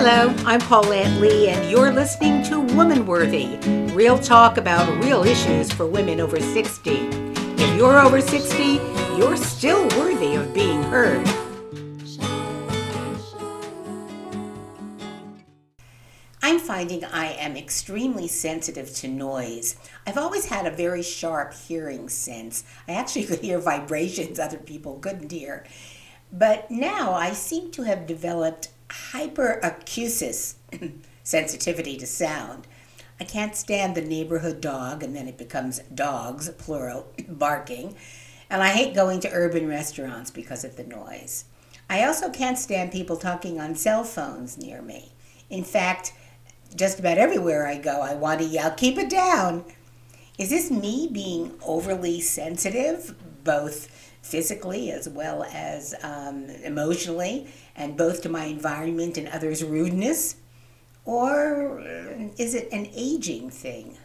Hello, I'm Paulette Lee, and you're listening to Woman Worthy, real talk about real issues for women over 60. If you're over 60, you're still worthy of being heard. I'm finding I am extremely sensitive to noise. I've always had a very sharp hearing sense. I actually could hear vibrations other people couldn't hear. But now I seem to have developed hyperacusis, sensitivity to sound. I can't stand the neighborhood dog, and then it becomes dogs, plural, barking. And I hate going to urban restaurants because of the noise. I also can't stand people talking on cell phones near me. In fact, just about everywhere I go, I want to yell, keep it down. Is this me being overly sensitive, both physically as well as um, emotionally, and both to my environment and others' rudeness? Or is it an aging thing?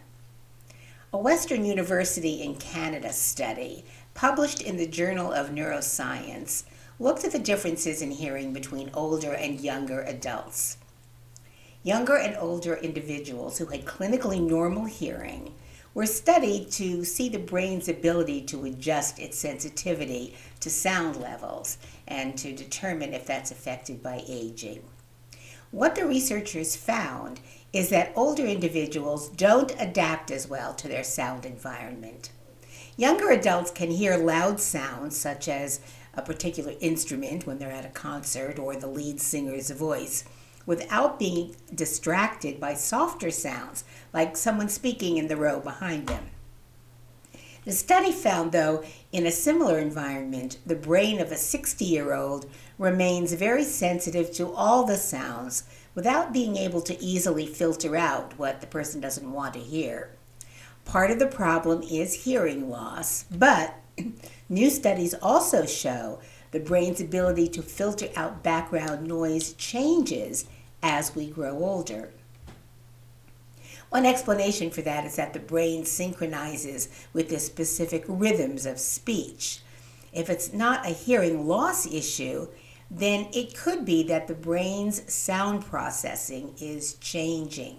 A Western University in Canada study, published in the Journal of Neuroscience, looked at the differences in hearing between older and younger adults. Younger and older individuals who had clinically normal hearing were studied to see the brain's ability to adjust its sensitivity to sound levels and to determine if that's affected by aging. What the researchers found is that older individuals don't adapt as well to their sound environment. Younger adults can hear loud sounds, such as a particular instrument when they're at a concert or the lead singer's voice without being distracted by softer sounds, like someone speaking in the row behind them. The study found, though, in a similar environment, the brain of a 60 year old remains very sensitive to all the sounds without being able to easily filter out what the person doesn't want to hear. Part of the problem is hearing loss, but new studies also show the brain's ability to filter out background noise changes as we grow older. One explanation for that is that the brain synchronizes with the specific rhythms of speech. If it's not a hearing loss issue, then it could be that the brain's sound processing is changing.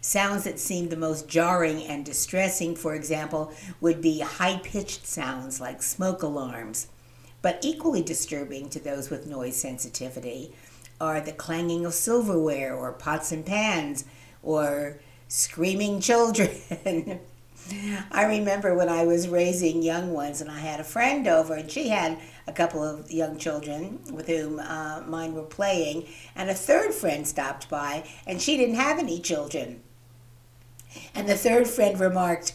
Sounds that seem the most jarring and distressing, for example, would be high pitched sounds like smoke alarms but equally disturbing to those with noise sensitivity are the clanging of silverware or pots and pans or screaming children. I remember when I was raising young ones and I had a friend over and she had a couple of young children with whom uh, mine were playing, and a third friend stopped by and she didn't have any children. And the third friend remarked,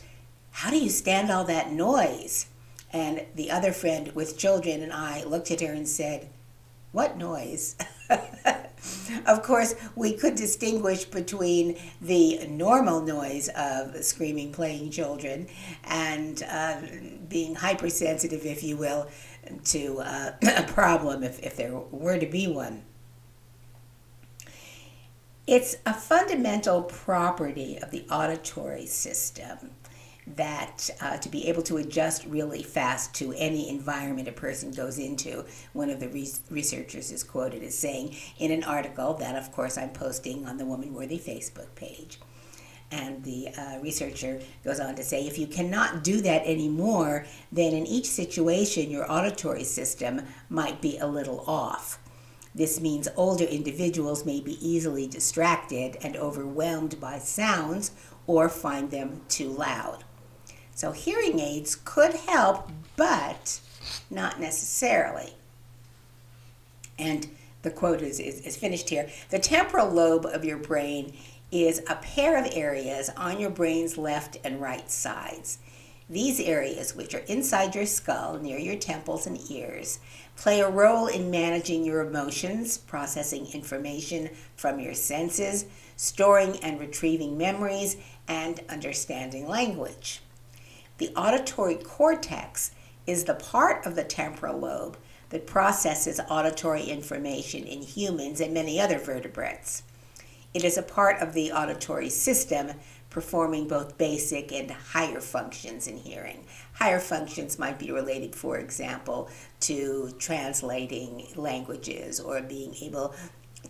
How do you stand all that noise? And the other friend with children and I looked at her and said, What noise? of course, we could distinguish between the normal noise of screaming, playing children and uh, being hypersensitive, if you will, to uh, a problem if, if there were to be one. It's a fundamental property of the auditory system that uh, to be able to adjust really fast to any environment a person goes into. One of the re- researchers is quoted as saying in an article that, of course, I'm posting on the Woman Worthy Facebook page. And the uh, researcher goes on to say if you cannot do that anymore, then in each situation, your auditory system might be a little off. This means older individuals may be easily distracted and overwhelmed by sounds or find them too loud. So hearing aids could help, but not necessarily. And the quote is, is, is, finished here. The temporal lobe of your brain is a pair of areas on your brain's left and right sides. These areas, which are inside your skull, near your temples and ears, play a role in managing your emotions, processing information from your senses, storing and retrieving memories, and understanding language. The auditory cortex is the part of the temporal lobe that processes auditory information in humans and many other vertebrates. It is a part of the auditory system performing both basic and higher functions in hearing. Higher functions might be related, for example, to translating languages or being able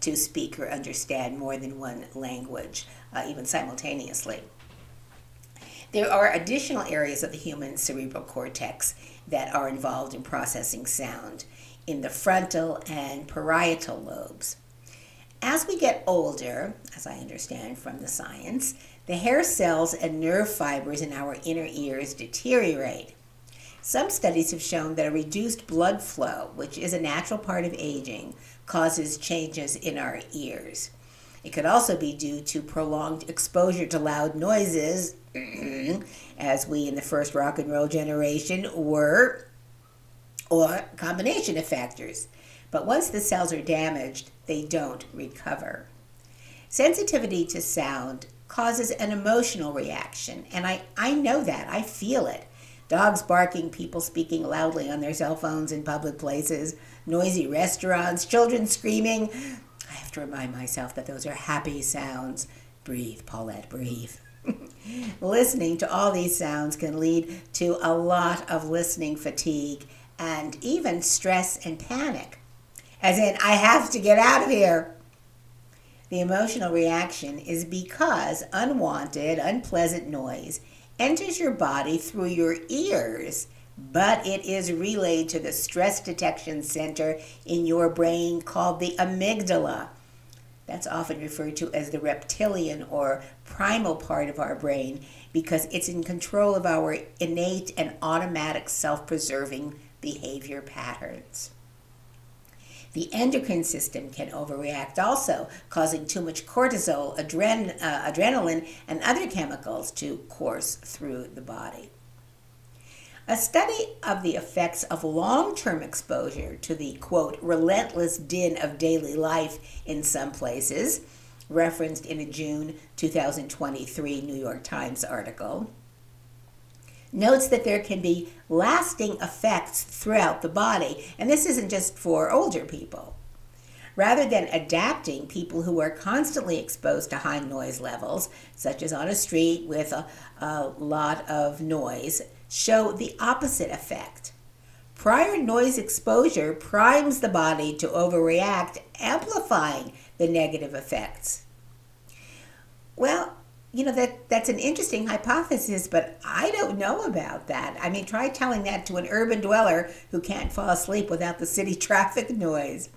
to speak or understand more than one language, uh, even simultaneously. There are additional areas of the human cerebral cortex that are involved in processing sound in the frontal and parietal lobes. As we get older, as I understand from the science, the hair cells and nerve fibers in our inner ears deteriorate. Some studies have shown that a reduced blood flow, which is a natural part of aging, causes changes in our ears. It could also be due to prolonged exposure to loud noises, as we in the first rock and roll generation were, or combination of factors. But once the cells are damaged, they don't recover. Sensitivity to sound causes an emotional reaction, and I, I know that. I feel it. Dogs barking, people speaking loudly on their cell phones in public places, noisy restaurants, children screaming. I have to remind myself that those are happy sounds. Breathe, Paulette, breathe. listening to all these sounds can lead to a lot of listening fatigue and even stress and panic. As in, I have to get out of here. The emotional reaction is because unwanted, unpleasant noise enters your body through your ears, but it is relayed to the stress detection center in your brain called the amygdala. That's often referred to as the reptilian or primal part of our brain because it's in control of our innate and automatic self preserving behavior patterns. The endocrine system can overreact also, causing too much cortisol, adren- uh, adrenaline, and other chemicals to course through the body. A study of the effects of long term exposure to the quote, relentless din of daily life in some places, referenced in a June 2023 New York Times article, notes that there can be lasting effects throughout the body, and this isn't just for older people. Rather than adapting people who are constantly exposed to high noise levels, such as on a street with a, a lot of noise, show the opposite effect. Prior noise exposure primes the body to overreact, amplifying the negative effects. Well, you know that that's an interesting hypothesis but i don't know about that i mean try telling that to an urban dweller who can't fall asleep without the city traffic noise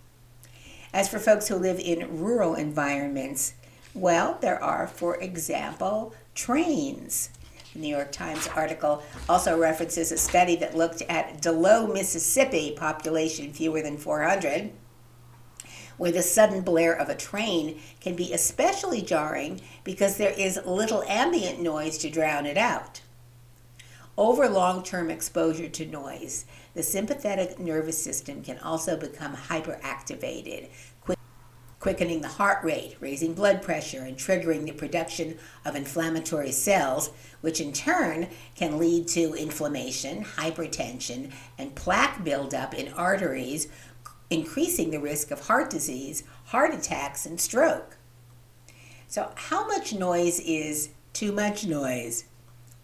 as for folks who live in rural environments well there are for example trains New York Times article also references a study that looked at DeLow, Mississippi, population fewer than 400, where the sudden blare of a train can be especially jarring because there is little ambient noise to drown it out. Over long term exposure to noise, the sympathetic nervous system can also become hyperactivated, quickening the heart rate, raising blood pressure, and triggering the production of inflammatory cells, which in turn can lead to inflammation, hypertension, and plaque buildup in arteries, increasing the risk of heart disease, heart attacks, and stroke. So, how much noise is too much noise?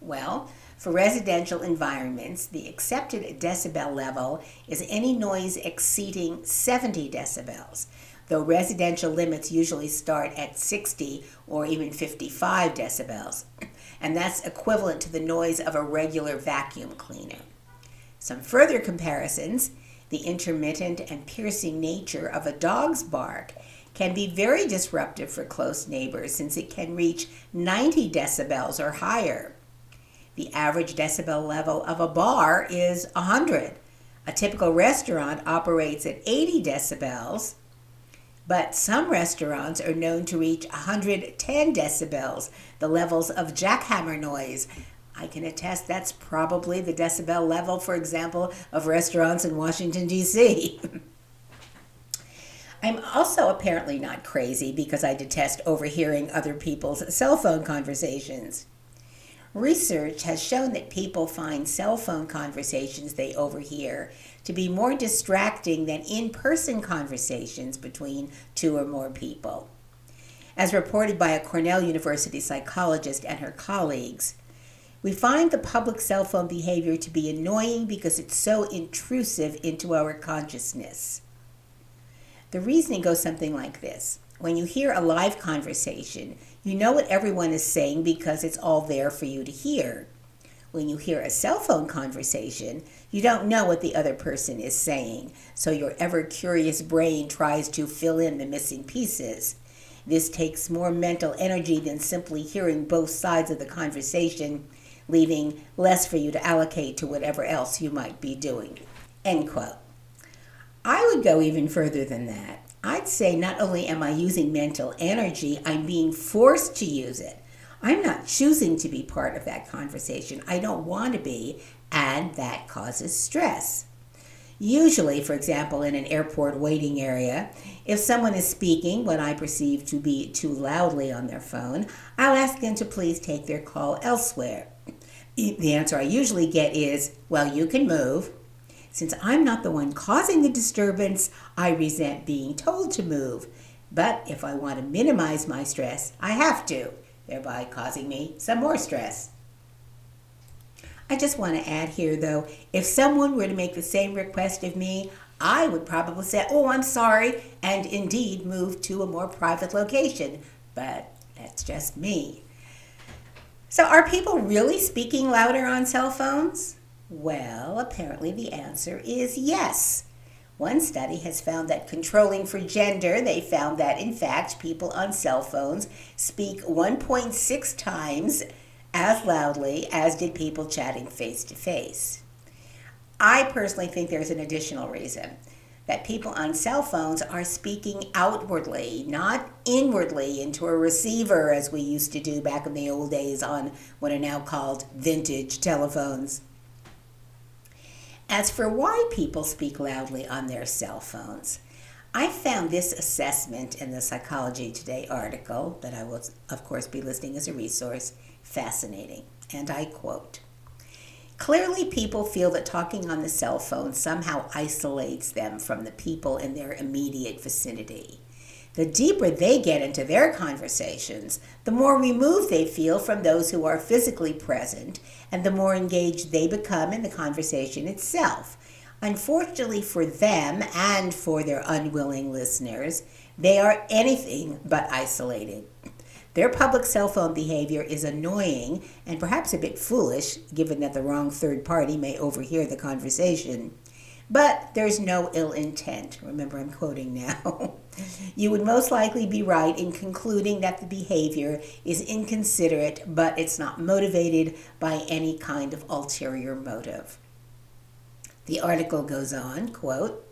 Well, for residential environments, the accepted decibel level is any noise exceeding 70 decibels, though residential limits usually start at 60 or even 55 decibels, and that's equivalent to the noise of a regular vacuum cleaner. Some further comparisons the intermittent and piercing nature of a dog's bark can be very disruptive for close neighbors since it can reach 90 decibels or higher. The average decibel level of a bar is 100. A typical restaurant operates at 80 decibels, but some restaurants are known to reach 110 decibels, the levels of jackhammer noise, I can attest that's probably the decibel level, for example, of restaurants in Washington, D.C. I'm also apparently not crazy because I detest overhearing other people's cell phone conversations. Research has shown that people find cell phone conversations they overhear to be more distracting than in person conversations between two or more people. As reported by a Cornell University psychologist and her colleagues, we find the public cell phone behavior to be annoying because it's so intrusive into our consciousness. The reasoning goes something like this When you hear a live conversation, you know what everyone is saying because it's all there for you to hear. When you hear a cell phone conversation, you don't know what the other person is saying, so your ever curious brain tries to fill in the missing pieces. This takes more mental energy than simply hearing both sides of the conversation, leaving less for you to allocate to whatever else you might be doing. End quote. I would go even further than that. I'd say not only am I using mental energy, I'm being forced to use it. I'm not choosing to be part of that conversation. I don't want to be, and that causes stress. Usually, for example, in an airport waiting area, if someone is speaking what I perceive to be too loudly on their phone, I'll ask them to please take their call elsewhere. The answer I usually get is, well, you can move. Since I'm not the one causing the disturbance, I resent being told to move. But if I want to minimize my stress, I have to thereby causing me some more stress. I just want to add here though, if someone were to make the same request of me, I would probably say, Oh, I'm sorry, and indeed move to a more private location. But that's just me. So, are people really speaking louder on cell phones? Well, apparently the answer is yes. One study has found that controlling for gender, they found that in fact people on cell phones speak 1.6 times as loudly as did people chatting face to face. I personally think there's an additional reason that people on cell phones are speaking outwardly, not inwardly into a receiver as we used to do back in the old days on what are now called vintage telephones. As for why people speak loudly on their cell phones, I found this assessment in the Psychology Today article that I will, of course, be listing as a resource fascinating. And I quote Clearly, people feel that talking on the cell phone somehow isolates them from the people in their immediate vicinity. The deeper they get into their conversations, the more removed they feel from those who are physically present, and the more engaged they become in the conversation itself. Unfortunately for them and for their unwilling listeners, they are anything but isolated. Their public cell phone behavior is annoying and perhaps a bit foolish, given that the wrong third party may overhear the conversation. But there's no ill intent. Remember, I'm quoting now. you would most likely be right in concluding that the behavior is inconsiderate, but it's not motivated by any kind of ulterior motive. The article goes on, quote,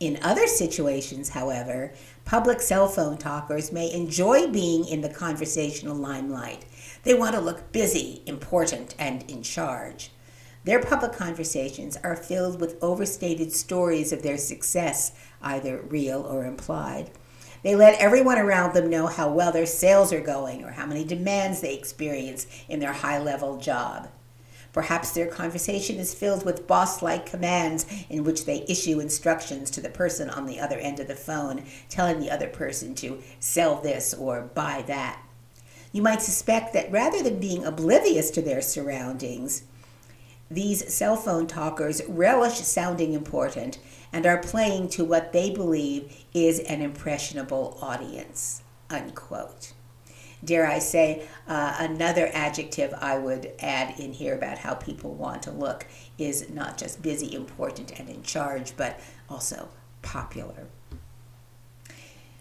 in other situations, however, public cell phone talkers may enjoy being in the conversational limelight. They want to look busy, important, and in charge. Their public conversations are filled with overstated stories of their success, either real or implied. They let everyone around them know how well their sales are going or how many demands they experience in their high level job. Perhaps their conversation is filled with boss like commands in which they issue instructions to the person on the other end of the phone, telling the other person to sell this or buy that. You might suspect that rather than being oblivious to their surroundings, these cell phone talkers relish sounding important and are playing to what they believe is an impressionable audience. Unquote. Dare I say, uh, another adjective I would add in here about how people want to look is not just busy, important, and in charge, but also popular.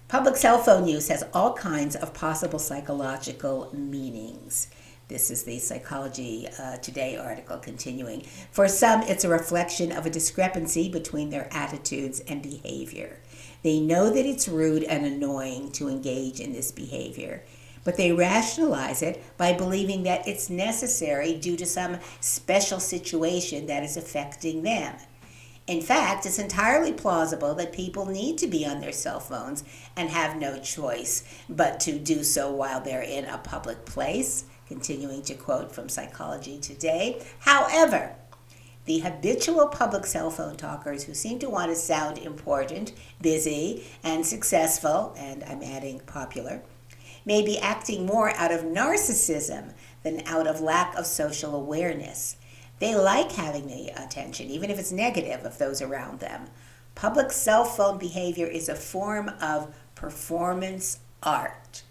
Public cell phone use has all kinds of possible psychological meanings. This is the Psychology uh, Today article continuing. For some, it's a reflection of a discrepancy between their attitudes and behavior. They know that it's rude and annoying to engage in this behavior, but they rationalize it by believing that it's necessary due to some special situation that is affecting them. In fact, it's entirely plausible that people need to be on their cell phones and have no choice but to do so while they're in a public place Continuing to quote from Psychology Today. However, the habitual public cell phone talkers who seem to want to sound important, busy, and successful, and I'm adding popular, may be acting more out of narcissism than out of lack of social awareness. They like having the attention, even if it's negative, of those around them. Public cell phone behavior is a form of performance art.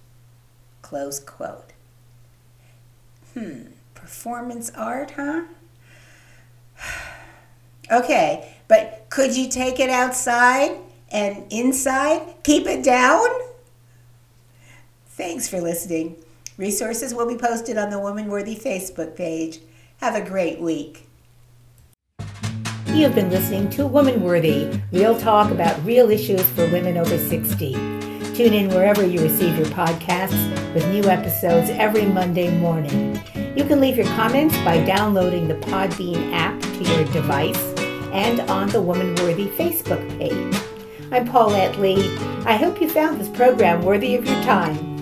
Close quote. Hmm, performance art, huh? okay, but could you take it outside and inside? Keep it down? Thanks for listening. Resources will be posted on the Woman Worthy Facebook page. Have a great week. You have been listening to Woman Worthy, real talk about real issues for women over 60. Tune in wherever you receive your podcasts with new episodes every Monday morning. You can leave your comments by downloading the Podbean app to your device and on the Woman Worthy Facebook page. I'm Paulette Lee. I hope you found this program worthy of your time.